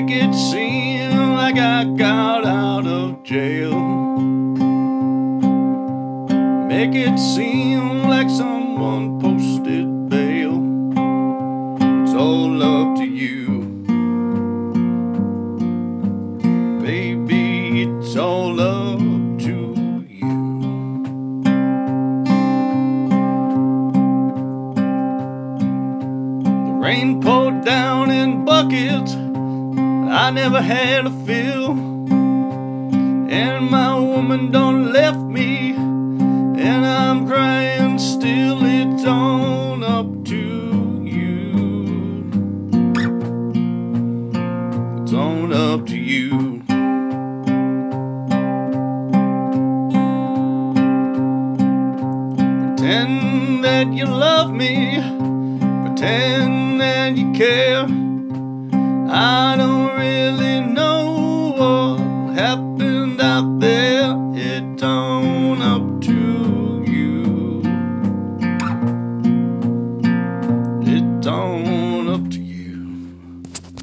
Make it seem like I got out of jail. Make it seem like someone posted bail. It's all up to you. Baby, it's all up to you. The rain poured down in buckets I never had a feel. And my woman done left me, and I'm crying still. It's on up to you. It's on up to you. Pretend that you love me, pretend that you care. I don't really know what happened out there. It's on up